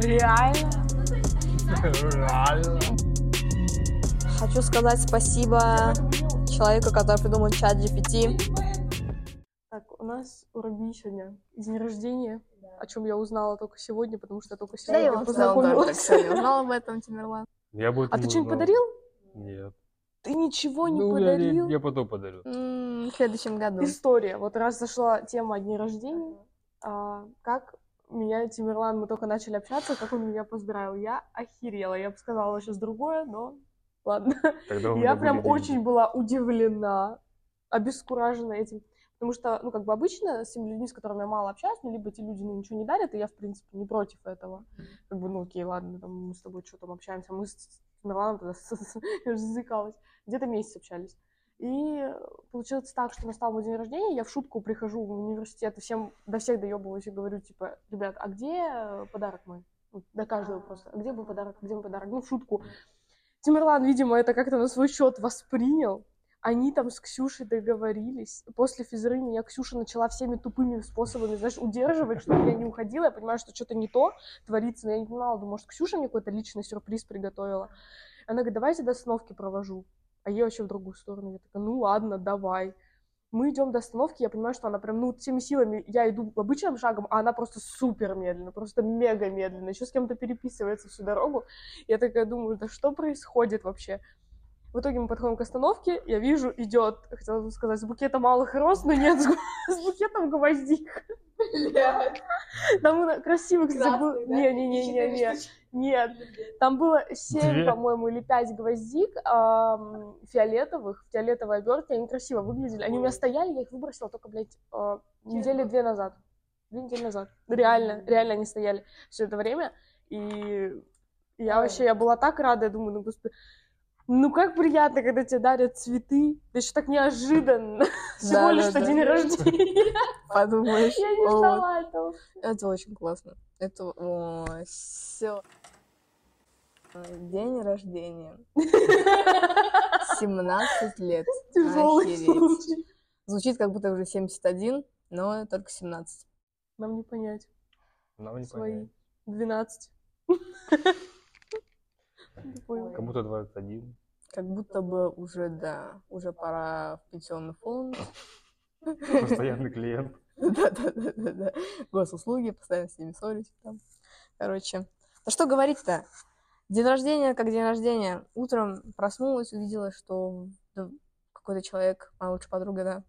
Реально? Реально. Хочу сказать спасибо человеку, который придумал чат GPT. Так, у нас у Раби сегодня день рождения, о чем я узнала только сегодня, потому что я только Да, я сегодня тоже, так познакомилась. сегодня узнала об этом, Тимирлан. Я бы А ты что-нибудь подарил? Нет. Ты ничего не Ну, я, я, подарил? я потом подарю. М, В следующем году. История. Вот раз зашла тема дней рождения, а, как меня Тимирлан, мы только начали общаться, как он меня поздравил. Я охерела. Я бы сказала сейчас другое, но ладно. Я прям деньги. очень была удивлена, обескуражена этим. Потому что, ну, как бы обычно с теми людьми, с которыми я мало общаюсь, мне либо эти люди ну, ничего не дарят, и я, в принципе, не против этого. Как бы, ну, окей, ладно, там, мы с тобой что там общаемся. Мы с Миланом тогда я уже зазыкалась. Где-то месяц общались. И получилось так, что настал мой день рождения, я в шутку прихожу в университет и всем, до всех доебываюсь и говорю, типа, ребят, а где э, подарок мой? До каждого просто. А где мой подарок? Где мой подарок? Ну, в шутку. Тимирлан, видимо, это как-то на свой счет воспринял. Они там с Ксюшей договорились. После физры меня Ксюша начала всеми тупыми способами, знаешь, удерживать, чтобы я не уходила. Я понимаю, что что-то не то творится, но я не понимала, думаю, может, Ксюша мне какой-то личный сюрприз приготовила. Она говорит, давайте до остановки провожу. А я вообще в другую сторону. Я такая, ну ладно, давай. Мы идем до остановки, я понимаю, что она прям, ну, всеми силами, я иду обычным шагом, а она просто супер медленно, просто мега медленно, еще с кем-то переписывается всю дорогу. Я такая думаю, да что происходит вообще? В итоге мы подходим к остановке, я вижу, идет, хотела бы сказать, с букетом малых роз, но нет, с, букетом гвоздик. Там красиво, кстати, был. Не-не-не-не-не. Нет, там было семь, Две? по-моему, или пять гвоздик ам, фиолетовых, в фиолетовой обертке, они красиво выглядели. Они у меня стояли, я их выбросила только, блядь, а, недели две назад. Две недели назад. Реально, реально они стояли все это время. И я вообще, я была так рада, я думаю, ну, господи, ну как приятно, когда тебе дарят цветы, да еще так неожиданно, всего лишь да. день рождения. Подумаешь. Я не ждала этого. Это очень классно. Это все. День рождения. 17 лет. Тяжелый Охереть. случай. Звучит как будто уже 71, но только 17. Нам не понять. Нам не Свои. понять. 12. Не понял. Кому-то 21. Как будто бы уже, да, уже пора в пенсионный фонд. Постоянный клиент. Да-да-да-да. Госуслуги, постоянно с ними ссорюсь там. Короче, да что говорить-то? День рождения, как день рождения. Утром проснулась, увидела, что какой-то человек, моя лучшая подруга, да,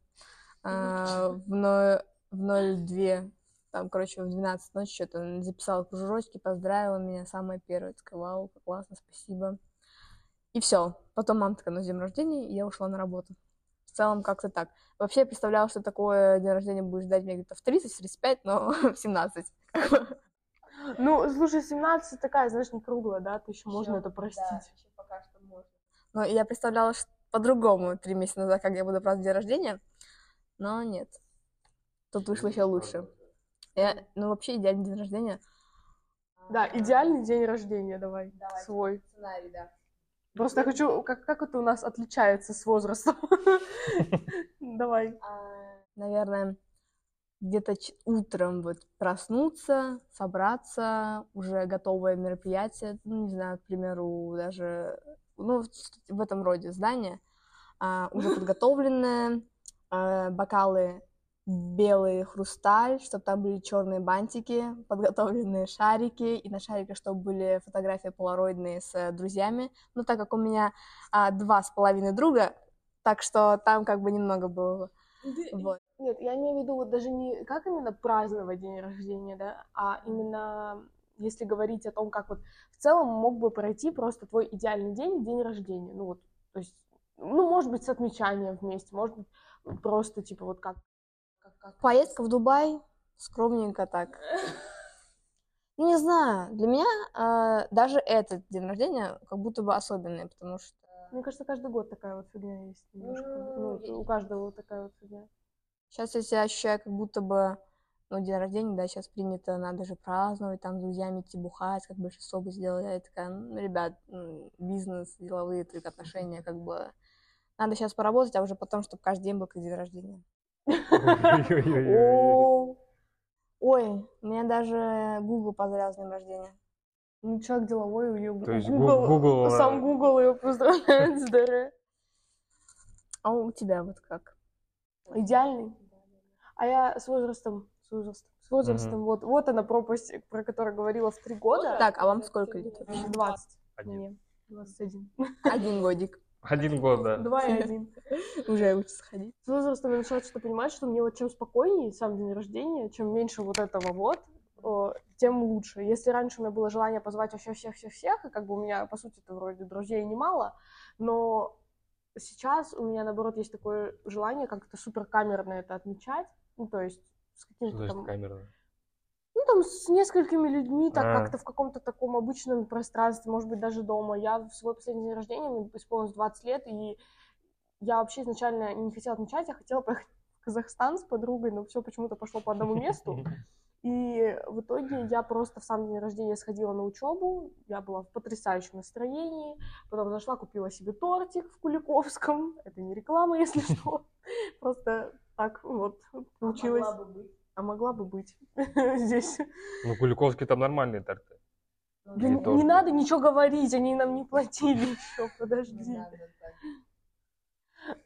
а, в, но- в 02, там, короче, в 12 ночи что-то записала кружочки, поздравила меня, самая первая, такая, вау, классно, спасибо. И все. Потом мама такая, ну, с рождения, и я ушла на работу. В целом, как-то так. Вообще, я представляла, что такое день рождения будешь ждать мне где-то в 30-35, но в 17. Ну, слушай, 17 такая, знаешь, не круглая, да, то еще можно это простить. пока что можно. Но я представляла что по-другому три месяца назад, как я буду праздновать день рождения, но нет. Тут вышло еще лучше. Я, ну, вообще, идеальный день рождения. Да, идеальный день рождения давай, свой. Сценарий, да. Просто я хочу, как, как это у нас отличается с возрастом? Давай. Наверное, где-то утром вот проснуться, собраться, уже готовое мероприятие, ну, не знаю, к примеру, даже, ну, в, этом роде здание, а, уже подготовленное, а, бокалы белый хрусталь, чтобы там были черные бантики, подготовленные шарики, и на шариках, чтобы были фотографии полароидные с друзьями. Ну, так как у меня а, два с половиной друга, так что там как бы немного было. Вот. Нет, я имею в виду вот даже не как именно праздновать день рождения, да, а именно если говорить о том, как вот в целом мог бы пройти просто твой идеальный день, день рождения. Ну вот, то есть, ну, может быть, с отмечанием вместе, может быть, просто типа вот как... как, как... Поездка в Дубай, скромненько так. Ну, не знаю, для меня э, даже этот день рождения как будто бы особенный, потому что Мне кажется, каждый год такая вот фигня есть немножко. Ну, Ну, у каждого вот такая вот фигня. Сейчас я себя ощущаю, как будто бы, ну, день рождения, да, сейчас принято, надо же праздновать, там, с друзьями идти бухать, как большинство бы сделали. Я такая, ну, ребят, бизнес, деловые только отношения, как бы, надо сейчас поработать, а уже потом, чтобы каждый день был как день рождения. Ой, меня даже Google поздравил с днем рождения. Ну, человек деловой, у нее Google, Гу- Google, сам э, Google ее поздравляет с ДР. А у тебя вот как? Идеальный. А я с возрастом, с возрастом, с возрастом, вот, вот она пропасть, про которую говорила в три года. Так, а вам сколько лет вообще? 20. Один. Мне 21. Один годик. Один год, да. Два и один. Уже учится ходить. С возрастом я начала что-то понимать, что мне вот чем спокойнее сам день рождения, чем меньше вот этого вот, тем лучше. Если раньше у меня было желание позвать вообще всех-всех-всех, и как бы у меня, по сути, это вроде друзей немало, но сейчас у меня, наоборот, есть такое желание как-то суперкамерно это отмечать, ну, то есть с каким-то там... камера? Ну, там с несколькими людьми, так А. как-то в каком-то таком обычном пространстве, может быть, даже дома. Я в свой последний день рождения, мне исполнилось 20 лет, и я вообще изначально не хотела отмечать, я хотела поехать в Казахстан с подругой, но все почему-то пошло по одному месту. И в итоге я просто в сам день рождения сходила на учебу, я была в потрясающем настроении, потом зашла, купила себе тортик в Куликовском, это не реклама, если что, просто так вот получилось. А могла бы быть здесь. Ну, Куликовский там нормальные торты. Да Или не, надо ничего говорить, они нам не платили еще, подожди.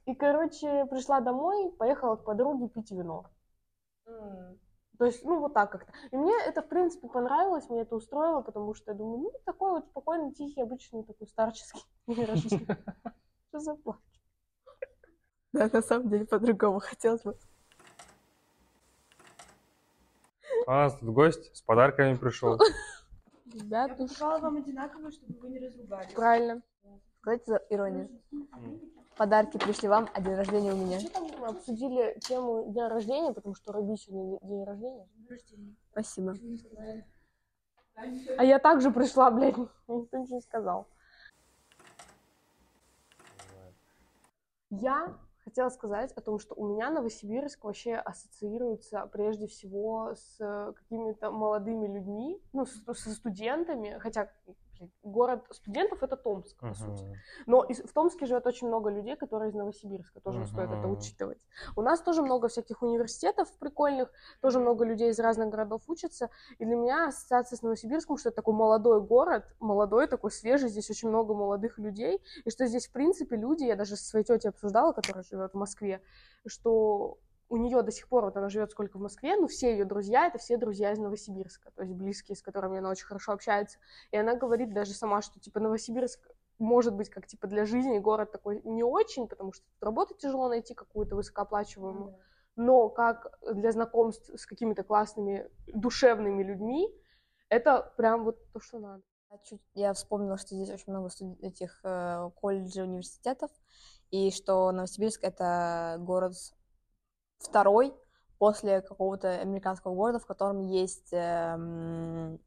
И, короче, пришла домой, поехала к подруге пить вино. То есть, ну, вот так как-то. И мне это, в принципе, понравилось, мне это устроило, потому что я думаю, ну, такой вот спокойный, тихий, обычный такой старческий день рождения. Что за плач? Да, на самом деле по-другому хотелось бы. А у нас тут гость с подарками пришел. Ребят, Я вам одинаково, чтобы вы не разругались. правильно. Сказать за иронию. Подарки пришли вам, а день рождения у меня. Что там мы обсудили тему дня рождения, потому что Раби сегодня день рождения. Спасибо. А я также пришла, блядь, никто ничего не сказал. Я хотела сказать о том, что у меня Новосибирск вообще ассоциируется прежде всего с какими-то молодыми людьми, ну, со студентами, хотя город студентов это Томск, по сути. Мгм. Но из- в Томске живет очень много людей, которые из Новосибирска, тоже стоит это учитывать. У нас тоже много всяких университетов прикольных, тоже много людей из разных городов учатся. И для меня ассоциация с Новосибирском, что это такой молодой город, молодой, такой свежий, здесь очень много молодых людей, и что здесь, в принципе, люди, я даже со своей тетей обсуждала, которая живет в Москве, что у нее до сих пор, вот она живет сколько в Москве, но все ее друзья, это все друзья из Новосибирска, то есть близкие, с которыми она очень хорошо общается. И она говорит даже сама, что, типа, Новосибирск может быть как, типа, для жизни город такой не очень, потому что тут работу тяжело найти какую-то высокооплачиваемую, но как для знакомств с какими-то классными душевными людьми, это прям вот то, что надо. Я чуть- Я вспомнила, что здесь очень много студ- этих э, колледжей, университетов, и что Новосибирск — это город второй после какого-то американского города, в котором есть эм,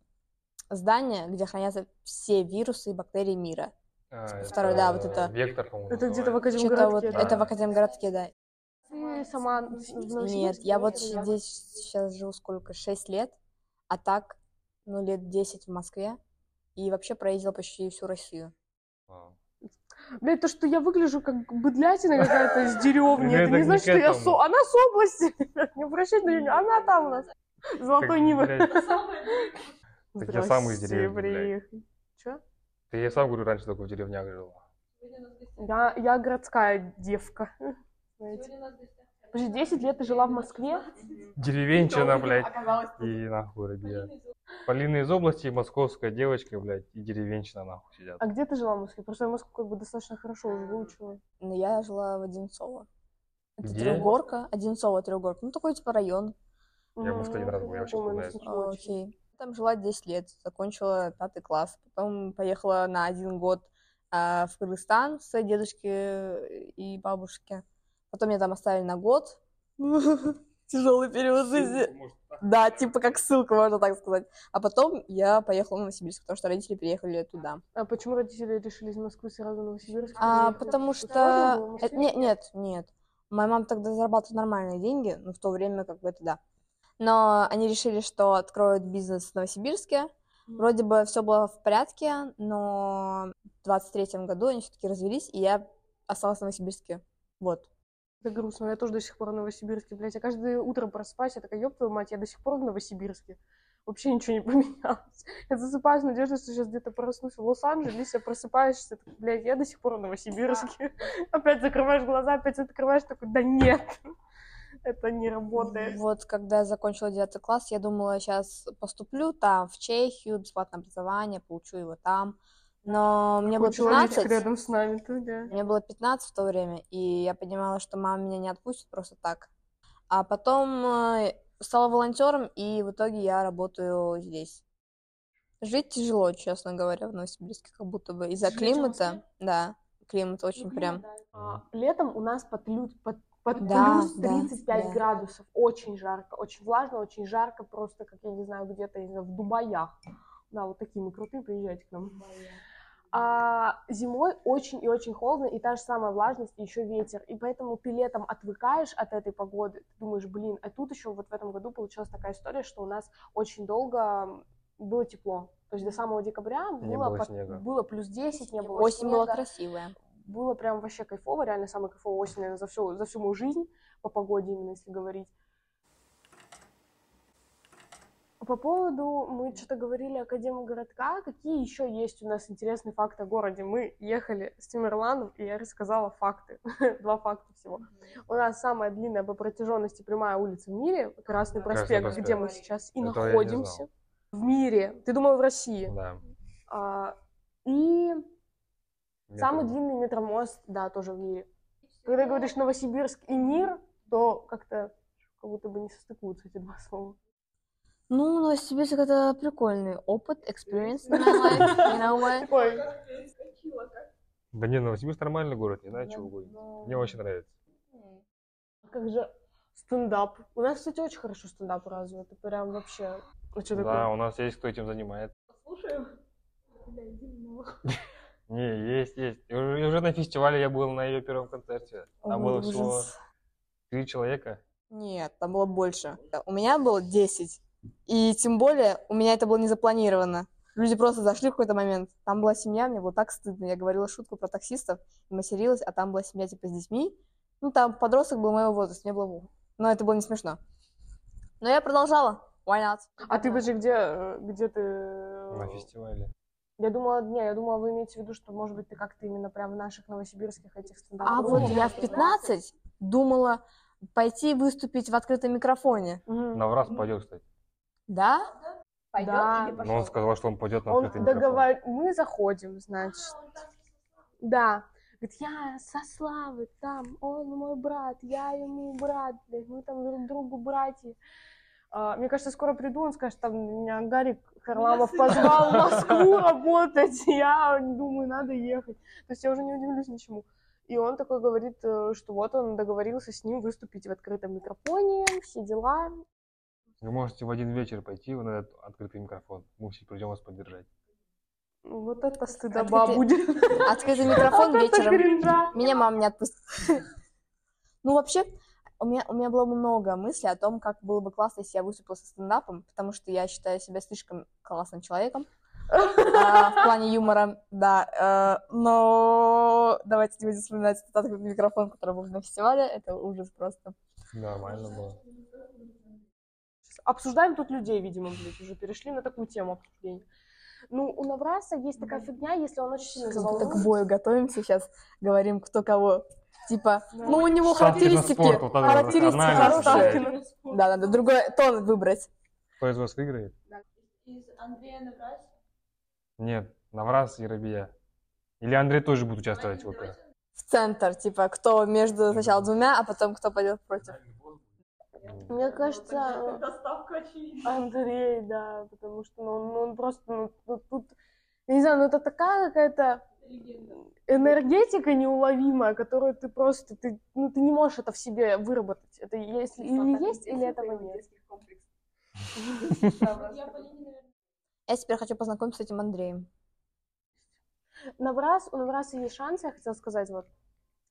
здание, где хранятся все вирусы и бактерии мира. А, Второй, да, вот это- Вектор, по-моему. Это где-то в. Что-то вот Академгородке. это в Академгородке, да. Ты сама Нет, я вот здесь сейчас живу сколько? Шесть лет, а так, ну, лет десять в Москве. И вообще проездила почти всю Россию. Вау. Блядь, то, что я выгляжу как быдлятина какая-то из деревни, Ну, это не значит, что я со... Она с области. Не обращайте на неё, она там у нас. Золотой Нивы. блядь, Так я сам из деревни, блядь. Чё? Ты я сам говорю, раньше только в деревнях жил. Я, я городская девка. Подожди, 10 лет ты жила в Москве? Деревенщина, блядь. И нахуй, ребят. Полина из области, московская девочка, блядь, и деревенщина нахуй сидят. А где ты жила в Москве? Просто я Москву как бы достаточно хорошо уже выучила. Но я жила в Одинцово. Это Где? Трехгорка, Одинцово, Трехгорка. Ну, такой типа район. Я в Москве один раз был, я вообще помню, не очень. Окей. Там жила 10 лет, закончила пятый класс. Потом поехала на один год а, в Кыргызстан с дедушки и бабушки. Потом меня там оставили на год. Тяжелый период жизни. Да, типа как ссылка, можно так сказать. А потом я поехала в Новосибирск, потому что родители переехали туда. А почему родители решили из Москвы сразу в Новосибирск? А, потому что... э, Москве? не- нет, нет. Моя мама тогда зарабатывала нормальные деньги, но в то время как бы это да. Но они решили, что откроют бизнес в Новосибирске. Вроде бы все было в порядке, но в 23 году они все-таки развелись, и я осталась в Новосибирске. Вот. Это грустно. Я тоже до сих пор в Новосибирске, блядь. Я каждое утро просыпаюсь, я такая, ёб твою мать, я до сих пор в Новосибирске. вообще ничего не поменялось. Я засыпаю с надеждой, что сейчас где-то проснусь в Лос-Анджелесе, просыпаешься, такой, блядь, я до сих пор в Новосибирске. Опять закрываешь глаза, опять открываешь, такой, да нет, это не работает. Вот когда я закончила девятый класс, я думала, сейчас поступлю там, в Чехию, бесплатное образование, получу его там. Но мне было Какой человечек 15, рядом с нами, да. мне было 15 в то время, и я понимала, что мама меня не отпустит просто так. А потом э, стала волонтером, и в итоге я работаю здесь. Жить тяжело, честно говоря, в Новосибирске, как будто бы из-за климата. Да, климат очень прям. А, Летом у нас под, лю- под, под Да, плюс да, 35 да. градусов. Очень жарко, очень влажно, очень жарко, просто, как я не знаю, где-то в Дубаях. Да, вот такие мы крутые, приезжайте к нам. А зимой очень и очень холодно, и та же самая влажность, и еще ветер. И поэтому ты летом отвыкаешь от этой погоды. Ты думаешь, блин, а тут еще вот в этом году получилась такая история, что у нас очень долго было тепло. То есть до самого декабря Не было, было снега. было плюс 10, не было Осень была снега красивая. было прям вообще кайфово, реально самая кайфовая осень, наверное, за всю, за всю мою жизнь по погоде, именно если говорить. По поводу, мы что-то говорили Академгородка, какие еще есть у нас интересные факты о городе? Мы ехали с Тимирланом, и я рассказала факты, два факта всего. У нас самая длинная по протяженности прямая улица в мире, Красный проспект, проспект. где мы сейчас и не находимся. В мире, ты думал в России. Да. А, и Самый Метро. длинный метромост, да, тоже в мире. Когда говоришь Новосибирск и мир, то как-то как будто бы не состыкуются эти два слова. Ну, Новосибирск это прикольный опыт, experience in my life, you know what? Такой, Да не, Новосибирск нормальный город, не знаю, чего будет. Мне очень нравится. как же стендап. У нас, кстати, очень хорошо стендап развит. Это прям вообще... Ну, что Да, такое? у нас есть кто этим занимается. Слушаю. Не, есть, есть. И уже, и уже на фестивале я был на ее первом концерте. Там было всего три человека. Нет, там было больше. У меня было 10. И тем более, у меня это было не запланировано. Люди просто зашли в какой-то момент. Там была семья, мне было так стыдно. Я говорила шутку про таксистов, и материлась, а там была семья типа с детьми. Ну, там подросток был моего возраста, мне было... Но это было не смешно. Но я продолжала. Why not? А ты, подожди, где, э, где ты... э, На фестивале. Я думала, не, я думала, вы имеете в виду, что, может быть, ты как-то именно прям в наших новосибирских этих стендапах. А вот я в 15 думала пойти выступить в открытом микрофоне. Мгм. Навраз пойдет, кстати. Да? Пойдет Да. или Но он пошел? сказал, что он пойдет на Он открытый микрофон. договор... Мы заходим, значит. Да. Говорит, я со Славы там, он мой брат, я ему брат, блядь, мы там друг другу братья. А, мне кажется, скоро приду, он скажет, там меня Гарик Харламов позвал в Москву работать, я думаю, надо ехать. То есть я уже не удивлюсь ничему. И он такой говорит, э, что вот он договорился с ним выступить в открытом микрофоне, все дела. Вы можете в один вечер пойти на этот открытый микрофон. Мы все придем вас поддержать. Вот это стыдоба Открытый- будет. Открытый микрофон вечером. Меня мама не отпустит. Ну, вообще, у меня, у меня было много мыслей о том, как было бы классно, если я выступила со стендапом, потому что я считаю себя слишком классным человеком а, в плане юмора, да. э, Но давайте не будем вспоминать этот открытый микрофон, который был на фестивале. Это ужас просто. Нормально было. Обсуждаем тут людей, видимо, блядь, уже перешли на такую тему обсуждения. Ну, у Навраса есть такая фигня, если он очень сильно Как будто к заволнуется. бою готовимся сейчас, говорим, кто кого. Типа, Да. ну, у него Ставки характеристики, спорт, вот характеристики хорошие. Да, надо другой тон выбрать. Кто из вас выиграет? Из Андрея Навраз. Нет, Навраз и Рабия. Или Андрей тоже будет участвовать в ОК? в центр, типа, кто между сначала двумя, а потом кто пойдет против. Мне кажется, Доставка очевидно. Андрей, да, потому что ну, он, ну, он просто, ну, ну, тут, я не знаю, ну это такая какая-то энергетика неуловимая, которую ты просто, ты, ну, ты не можешь это в себе выработать. Это если или есть, или этого нет. Я теперь хочу познакомиться с этим Андреем. Навраз, у Навраса есть шанс, я хотела сказать, вот,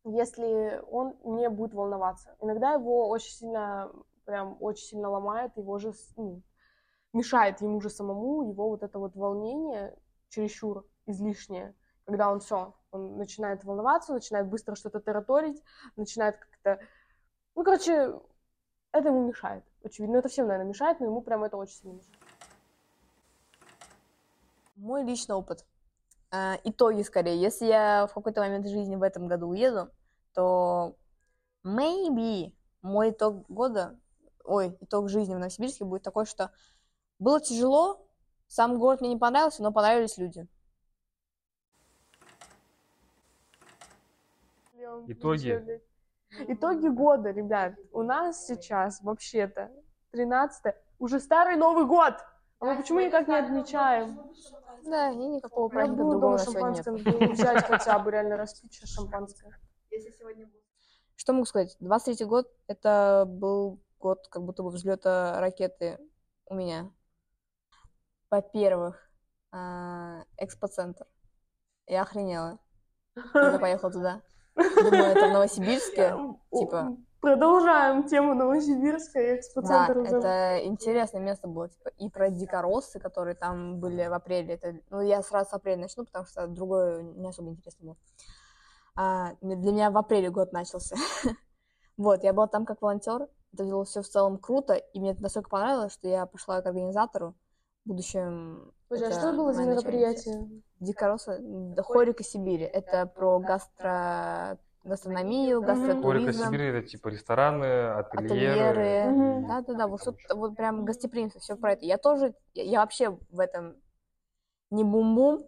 если он не будет волноваться. Иногда его очень сильно, прям очень сильно ломает, его же, ну, мешает ему же самому, его вот это вот волнение чересчур излишнее, когда он все, он начинает волноваться, начинает быстро что-то тараторить, начинает как-то, ну, короче, это ему мешает, очевидно, это всем, наверное, мешает, но ему прям это очень сильно мешает. Мой личный опыт. А, итоги скорее. Если я в какой-то момент жизни в этом году уеду, то maybe мой итог года, ой, итог жизни в Новосибирске будет такой, что было тяжело, сам город мне не понравился, но понравились люди. Итоги. Итоги года, ребят. У нас сейчас вообще-то 13 уже старый Новый год. А мы почему никак не отмечаем? Да, и никакого Я праздника сегодня нет. шампанское надо взять хотя бы, реально распить сейчас шампанское. Если сегодня будет. Что могу сказать? 23 год — это был год как будто бы взлета ракеты у меня. Во-первых, а, экспоцентр. Я охренела, когда поехала туда. Думаю, это в Новосибирске. типа. Продолжаем тему Новосибирска и Да, экспоцентр. уже. это интересное место было. Типа, и про дикороссы, которые там были в апреле. Это, ну, я сразу с апреля начну, потому что другое не особо интересно было. А, для меня в апреле год начался. Вот, я была там как волонтер. Это было все в целом круто, и мне это настолько понравилось, что я пошла к организатору, будущем Слушай, а что было за мероприятие? Дикороссы, да, Хорика Сибири. Это про гастро... гастрономию, гастротуризм. Хорика Сибири это типа рестораны, ательеры. Да, да, да, вот прям гостеприимство, все про это. Я тоже, я, я вообще в этом не бум-бум,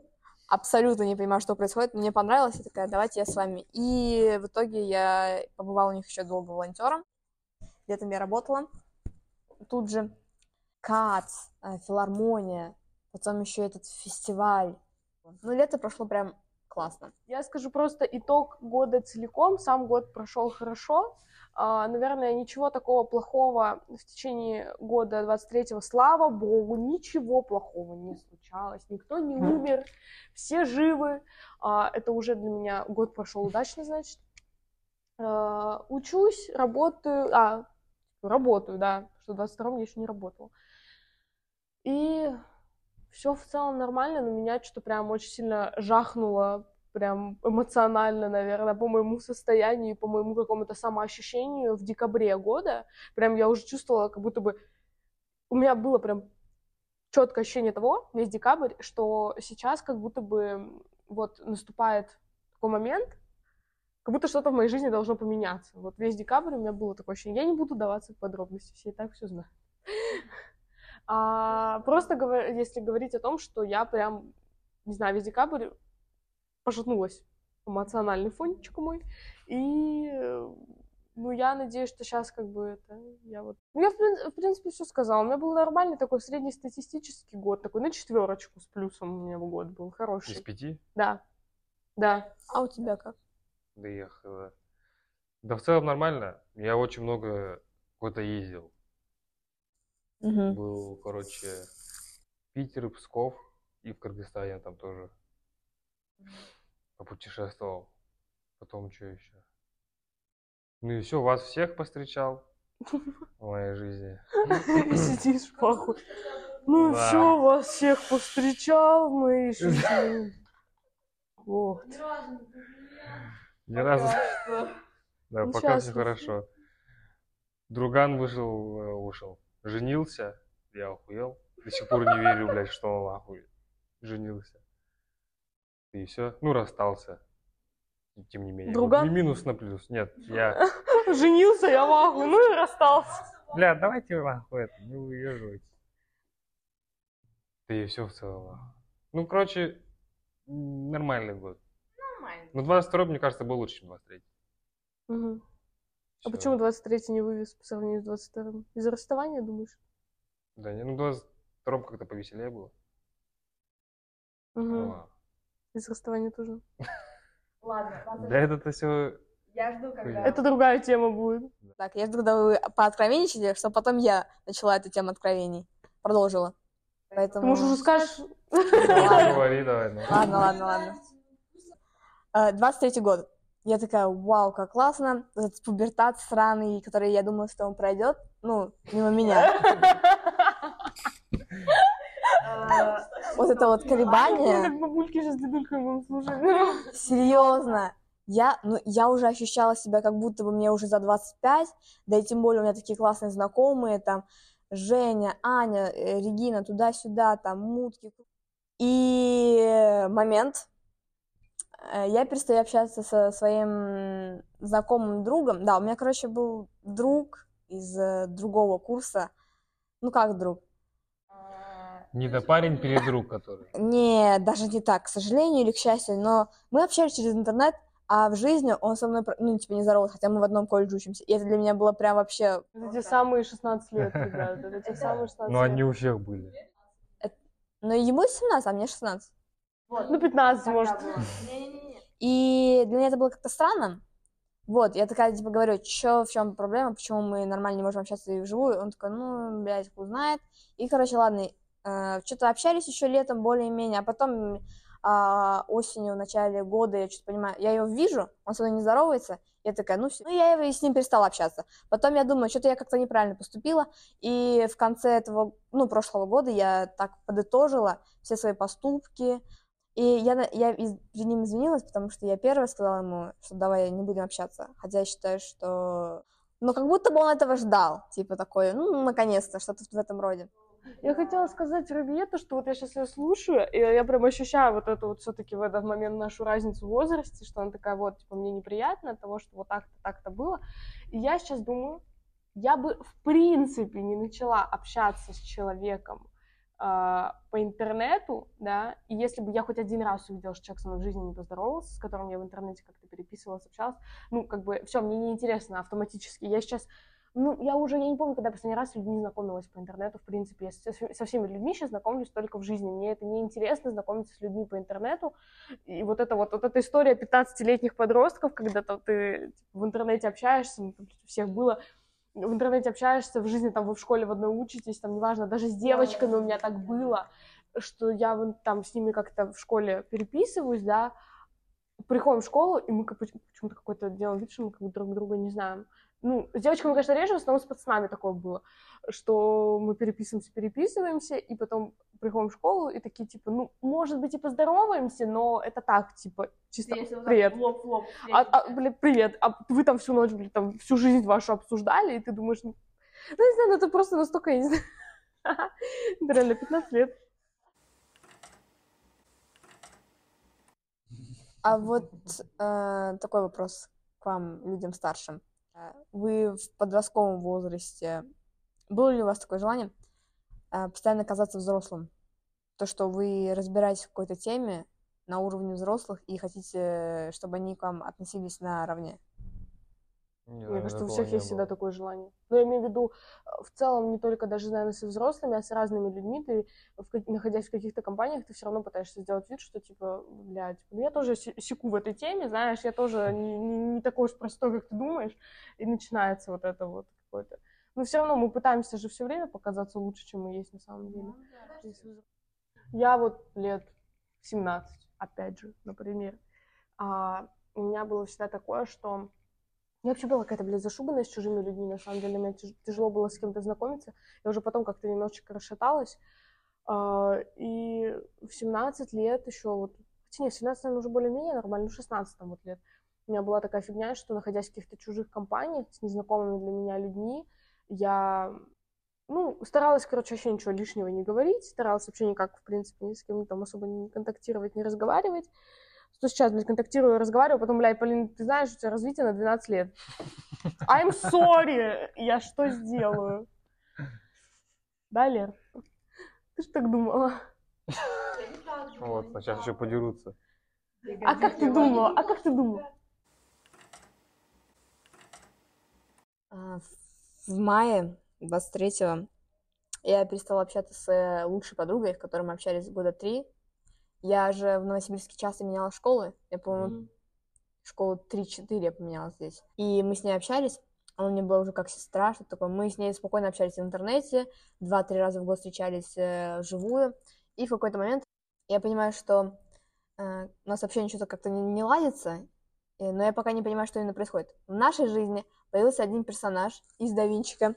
абсолютно не понимаю, что происходит. Мне понравилось, я такая, давайте я с вами. И в итоге я побывала у них еще долго волонтером. Летом я работала. Тут же КАЦ, э, филармония, потом еще этот фестиваль. Ну, лето прошло прям классно. Я скажу просто итог года целиком. Сам год прошел хорошо. А, Наверное, ничего такого плохого в течение года 23-го, слава богу, ничего плохого не случалось. Никто не умер, все живы. А, Это уже для меня год прошел удачно, значит. А, Учусь, работаю, а, работаю, да, что в 22-м я еще не работала. И все в целом нормально, но меня что-то прям очень сильно жахнуло прям эмоционально, наверное, по моему состоянию, по моему какому-то самоощущению в декабре года. Прям я уже чувствовала, как будто бы у меня было прям четкое ощущение того, весь декабрь, что сейчас как будто бы вот наступает такой момент, как будто что-то в моей жизни должно поменяться. Вот весь декабрь у меня было такое ощущение. Я не буду даваться в подробности, все и так все знают. А, просто говор- если говорить о том, что я прям, не знаю, весь декабрь пошатнулась эмоциональный фончик мой. И, э, ну, я надеюсь, что сейчас как бы это, я вот... Ну, я, в, прин- в принципе, все сказала. У меня был нормальный такой среднестатистический год, такой на четверочку с плюсом у меня год был, Из хороший. пяти? Да, да. А у тебя как? Да я хз. Да в целом нормально. Я очень много куда ездил. Мгм. Был, короче, Питер, Псков и в Кыргызстане там тоже попутешествовал. Потом что еще? Ну и все, вас всех постречал в моей жизни. Сидишь, похуй. Ну Да. все, вас всех повстречал в моей жизни. Вот. Ни разу? Да, пока все хорошо. Друган вышел, э, вышел, женился, я охуел. До сих пор не верю, блядь, что он нахуй женился. И все, ну расстался. И Тем не менее. Друган? Не минус на плюс, нет, я... Женился я ахуе, ну и расстался. Бля, давайте нахуй это, не уезжайте. Да и все в целом. Ну, короче, нормальный год. Нормально. Но 22 мне кажется, был лучше, чем 23 Мгм. А почему 23 не вывез по сравнению с 22 Из-за расставания, думаешь? Да, не, ну 22 как-то повеселее было. Ну, ладно. Из расставания тоже. Ладно, ладно. Да это-то все... Я жду, когда... Это другая тема будет. Так, я жду, когда вы пооткровенничали, что потом я начала эту тему откровений. Продолжила. Ты, Поэтому... может, уже скажешь? Ладно. Говори давай. ну. Ладно, ладно, ладно. Э, 23-й год. Я такая, вау, как классно. Этот пубертат сраный, который я думала, что он пройдет, ну, мимо меня. Вот это вот колебание. Как бабульки сейчас дедульками будем слушать. Серьезно. Я, ну, я уже ощущала себя, как будто бы мне уже за 25, да и тем более у меня такие классные знакомые, там, Женя, Аня, э, Регина, туда-сюда, там, мутки. И момент, я перестаю общаться со своим знакомым другом. Да, у меня, короче, был друг из э, другого курса. Ну, как друг? Не до парень передруг, который. Не, даже не так, к сожалению или к счастью, но мы общались через интернет, а в жизни он со мной, ну, типа, не здоровался, хотя мы в одном колледже учимся. И это для меня было прям вообще... Это те самые 16 лет, ребят. Это те самые 16 Ну, лет. они у всех были. Ну, ему 17, а мне 16. Ну, 15, может. И для меня это было как-то странно. Вот, я такая, типа, говорю, чё, в чем проблема, почему мы нормально не можем общаться и вживую? Он такой, ну, блядь, хуй знает. И, короче, ладно, что-то общались еще летом более-менее, а потом а, осенью, в начале года, я что-то понимаю, я его вижу, он со мной не здоровается, я такая, ну все, ну я его и с ним перестала общаться. Потом я думаю, что-то я как-то неправильно поступила, и в конце этого, ну, прошлого года я так подытожила все свои поступки, и я, я перед ним извинилась, потому что я первая сказала ему, что давай не будем общаться. Хотя я считаю, что... Ну, как будто бы он этого ждал. Типа такой, ну, наконец-то, что-то в этом роде. Я хотела сказать Рабиету, что вот я сейчас ее слушаю, и я прям ощущаю вот эту вот все-таки в этот момент нашу разницу в возрасте, что она такая вот, типа, мне неприятно от того, что вот так-то, так-то было. И я сейчас думаю, я бы в принципе не начала общаться с человеком по интернету, да, и если бы я хоть один раз увидела, что человек со мной в жизни не поздоровался, с которым я в интернете как-то переписывалась, общалась, ну, как бы, все, мне неинтересно автоматически. Я сейчас ну, я уже, я не помню, когда последний раз с людьми знакомилась по интернету, в принципе. Я со, всеми людьми сейчас знакомлюсь только в жизни. Мне это неинтересно знакомиться с людьми по интернету. И вот это вот, вот эта история 15-летних подростков, когда ты типа, в интернете общаешься, ну, там, всех было, в интернете общаешься, в жизни там вы в школе в одной учитесь, там неважно, даже с девочками у меня так было, что я вон там с ними как-то в школе переписываюсь, да, приходим в школу, и мы почему-то какой-то делаем вид, что мы как бы друг друга не знаем. Ну, с девочками, конечно, реже, в основном с пацанами такое было, что мы переписываемся, переписываемся, и потом приходим в школу и такие, типа, ну, может быть, и поздороваемся, но это так, типа, чисто привет. Лоб лоб. А, а, блин, привет, а вы там всю ночь, блин, там всю жизнь вашу обсуждали, и ты думаешь, ну, ну, не знаю, ну это просто настолько, я не знаю, реально 15 лет. А вот э, такой вопрос к вам, людям старшим. Э, Вы в подростковом возрасте, было ли у вас такое желание э, постоянно казаться взрослым? То, что вы разбираетесь в какой-то теме на уровне взрослых и хотите, чтобы они к вам относились наравне? Не Мне кажется, у всех есть всегда было. такое желание. Но я имею в виду, э, в целом, не только даже, наверное, со взрослыми, а с разными людьми. Ты, в находясь в каких-то компаниях, ты все равно пытаешься сделать вид, что, типа, блядь, ну я тоже се- секу в этой теме, знаешь, я тоже не, не- не такой уж простой, как ты думаешь. И начинается вот это вот какое-то... Но все равно мы пытаемся же все время показаться лучше, чем мы есть на самом деле. Если взро- Я вот лет 17, опять же, например. А, у меня было всегда такое, что я вообще была какая-то, блядь, зашуганная с чужими людьми, на самом деле. Мне тяж- тяжело было с кем-то знакомиться. Я уже потом как-то немножечко расшаталась. А, и в 17 лет еще вот... Хотя нет, в 17, наверное, уже более-менее нормально, ну, 16 там вот лет. У меня была такая фигня, что, находясь в каких-то чужих компаниях с незнакомыми для меня людьми, я ну, старалась, короче, вообще ничего лишнего не говорить, старалась вообще никак, в принципе, ни с кем там особо не контактировать, не разговаривать. Что сейчас, блядь, контактирую, разговариваю, потом, блядь, Полин, ты знаешь, у тебя развитие на 12 лет. I'm sorry! Я что сделаю? Да, Лер? Ты же так думала? Вот, а сейчас еще подерутся. А как ты думала? А как ты думала? А, В мае 23-го я перестала общаться с э, лучшей подругой, с которой мы общались года три. Я же в Новосибирске часто меняла школы. Я, по-моему, школу 3-4 я поменяла здесь. И мы с ней общались. Она мне была уже как сестра, что такое. Мы с ней спокойно общались в интернете, два-три раза в год встречались э, вживую. И в какой-то момент я понимаю, что э, у нас вообще ничего как-то не, не ладится, но я пока не понимаю, что именно происходит. В нашей жизни появился один персонаж из Да Винчика.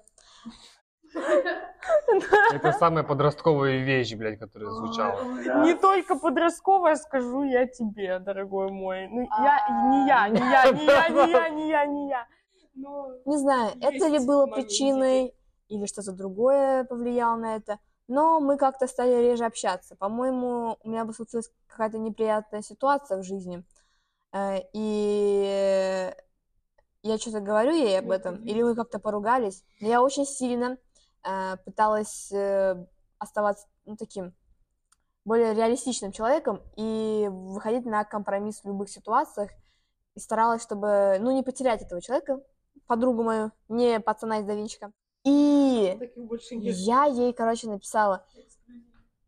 Это самая подростковая вещь, блядь, которая звучала. Не только подростковая, скажу я тебе, дорогой мой. Ну, я, не я, не я, не я, не я, не я, не я. Ну, Не знаю, это ли было причиной или что-то другое повлияло на это, но мы как-то стали реже общаться. По-моему, у меня бы случилась какая-то неприятная ситуация в жизни, э, и я что-то говорю ей об этом, или мы как-то поругались. Но я очень сильно э, пыталась э, оставаться ну, таким более реалистичным человеком и выходить на компромисс в любых ситуациях. И старалась, чтобы, ну, не потерять этого человека, подругу мою, не пацана из Давинчика. И я ей, короче, написала,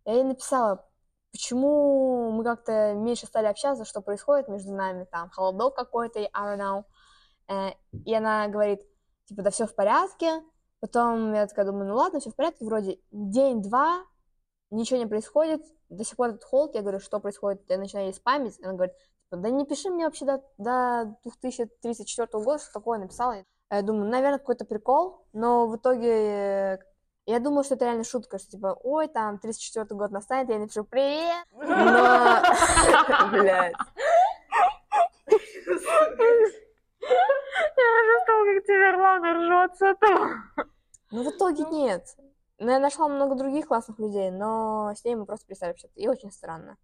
я ей написала, почему мы как-то меньше стали общаться, что происходит между нами, там, холодок какой-то, I don't know. Э, И она говорит, типа, да все в порядке. Потом я такая думаю, ну ладно, все в порядке, вроде день-два, ничего не происходит, до сих пор этот холод, я говорю, что происходит, я начинаю ей спамить, она говорит, типа, да не пиши мне вообще до, до 2034 года, что такое написала. Я думаю, наверное, какой-то прикол, но в итоге я думала, что это реально шутка, что типа, ой, там, 34 год настанет, я напишу привет, но... Блядь. Я чувствовала, как Тимерлан ржет с этого. Ну, в итоге нет. Но я нашла много других классных людей, но с ней мы просто перестали общаться. И очень странно.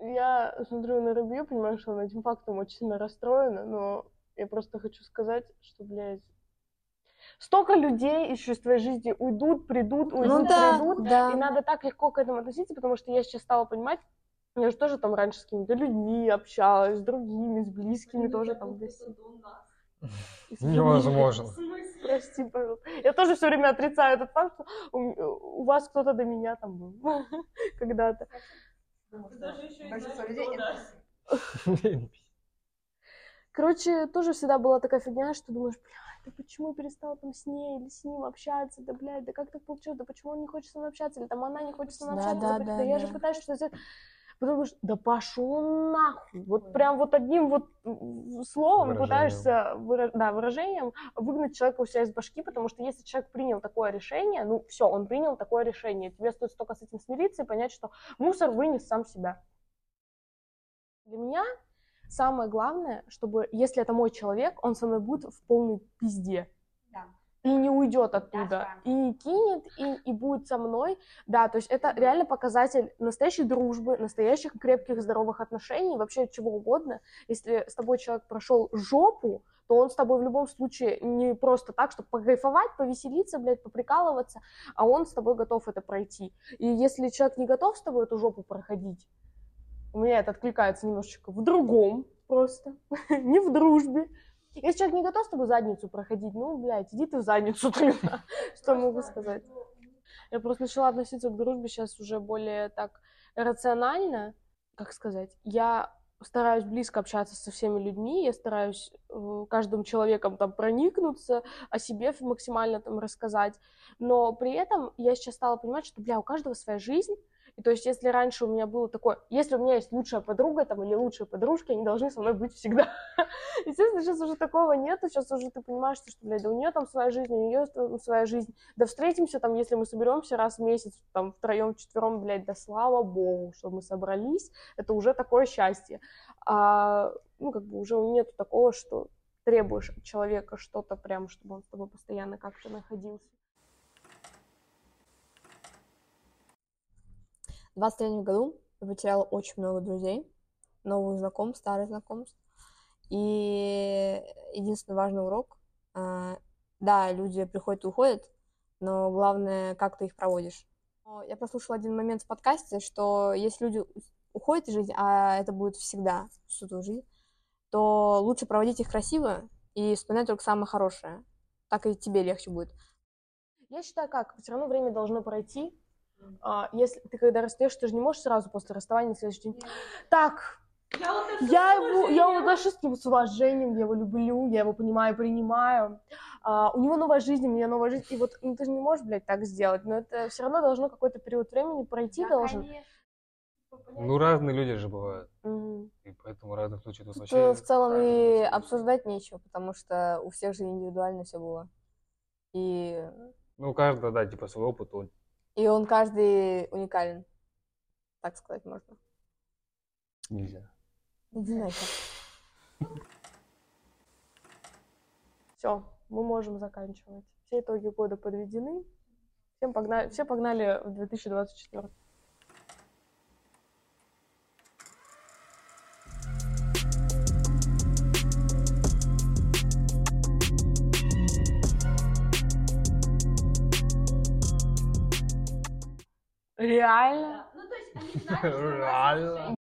Я смотрю на Рубью, понимаю, что она этим фактом очень сильно расстроена, но я просто хочу сказать, что, блядь, столько людей еще из твоей жизни уйдут, придут, уйдут, Ну да, придут, да. и надо так легко к этому относиться, потому что я сейчас стала понимать, я же тоже там раньше с какими-то людьми общалась, с другими, с близкими тоже там Невозможно. Прости, пожалуйста. Я тоже все время отрицаю этот факт, что у, у вас кто-то до меня там был когда-то. Короче, тоже всегда была такая фигня, что думаешь, блядь, да почему я перестала там с ней или с ним общаться, да, блядь, да как так получилось, да почему он не хочет со мной общаться, или там она не хочет со мной Да, общаться, да, да, да, да я же пытаюсь что-то сделать. Потом думаешь, да пошел нахуй. Вот прям вот одним вот словом Выражением. пытаешься, выра- да, выражением выгнать человека у себя из башки, потому что если человек принял такое решение, ну все, он принял такое решение. Тебе стоит только с этим смириться и понять, что мусор вынес сам себя. Для меня самое главное, чтобы, если это мой человек, он со мной будет в полной пизде. Да. И не уйдет оттуда, и не кинет, и, и будет со мной. Да, то есть это реально показатель настоящей дружбы, настоящих крепких, здоровых отношений, вообще чего угодно. Если с тобой человек прошел жопу, то он с тобой в любом случае не просто так, чтобы покайфовать, повеселиться, блядь, поприкалываться, а он с тобой готов это пройти. И если человек не готов с тобой эту жопу проходить, у меня это откликается немножечко в другом просто, не в дружбе. Если человек не готов с тобой задницу проходить, ну, блядь, иди ты в задницу тогда. Что могу сказать? Я просто начала относиться к дружбе сейчас уже более так рационально, как сказать. Я стараюсь близко общаться со всеми людьми, я стараюсь э, каждым человеком там проникнуться, о себе максимально там рассказать, но при этом я сейчас стала понимать, что, бля, у каждого своя жизнь, и то есть, если раньше у меня было такое, если у меня есть лучшая подруга там или лучшие подружки, они должны со мной быть всегда. Естественно, сейчас уже такого нету, сейчас уже ты понимаешь, что, блядь, да у нее там своя жизнь, у нее своя жизнь. Да встретимся там, если мы соберемся раз в месяц, там, втроем, четвером, блядь, да слава богу, что мы собрались, это уже такое счастье. А, ну, как бы уже нету такого, что требуешь от человека что-то прям, чтобы он с тобой постоянно как-то находился. В 23 году я потеряла очень много друзей, новых знакомств, старых знакомств. И единственный важный урок, а, да, люди приходят и уходят, но главное, как ты их проводишь. Я прослушала один момент в подкасте, что если люди уходят из жизни, а это будет всегда всю твою жизнь, то лучше проводить их красиво и вспоминать только самое хорошее. Так и тебе легче будет. Я считаю, как, все равно время должно пройти. А, если ты когда растешь, ты же не можешь сразу после расставания на следующий день. Так, я его, я его отношусь к нему с уважением, я его люблю, я его понимаю, принимаю. А, у него новая жизнь, у меня новая жизнь. И вот ну, ты же не можешь, блядь, так сделать. Но это все равно должно какой-то период времени пройти должен. Ну, разные люди же бывают. Мгм. И поэтому разных случаях тут Тут вообще... э, в целом и обсуждать нечего, потому что у всех же индивидуально все было. И, Ну, у каждого, да, типа свой опыт, он и он каждый уникален, так сказать можно. нельзя. Иди нахер. Все, мы можем заканчивать. Все итоги года подведены. Всем погнали, все погнали в 2024. Реально? Да. Ну, то есть они знали, что у нас.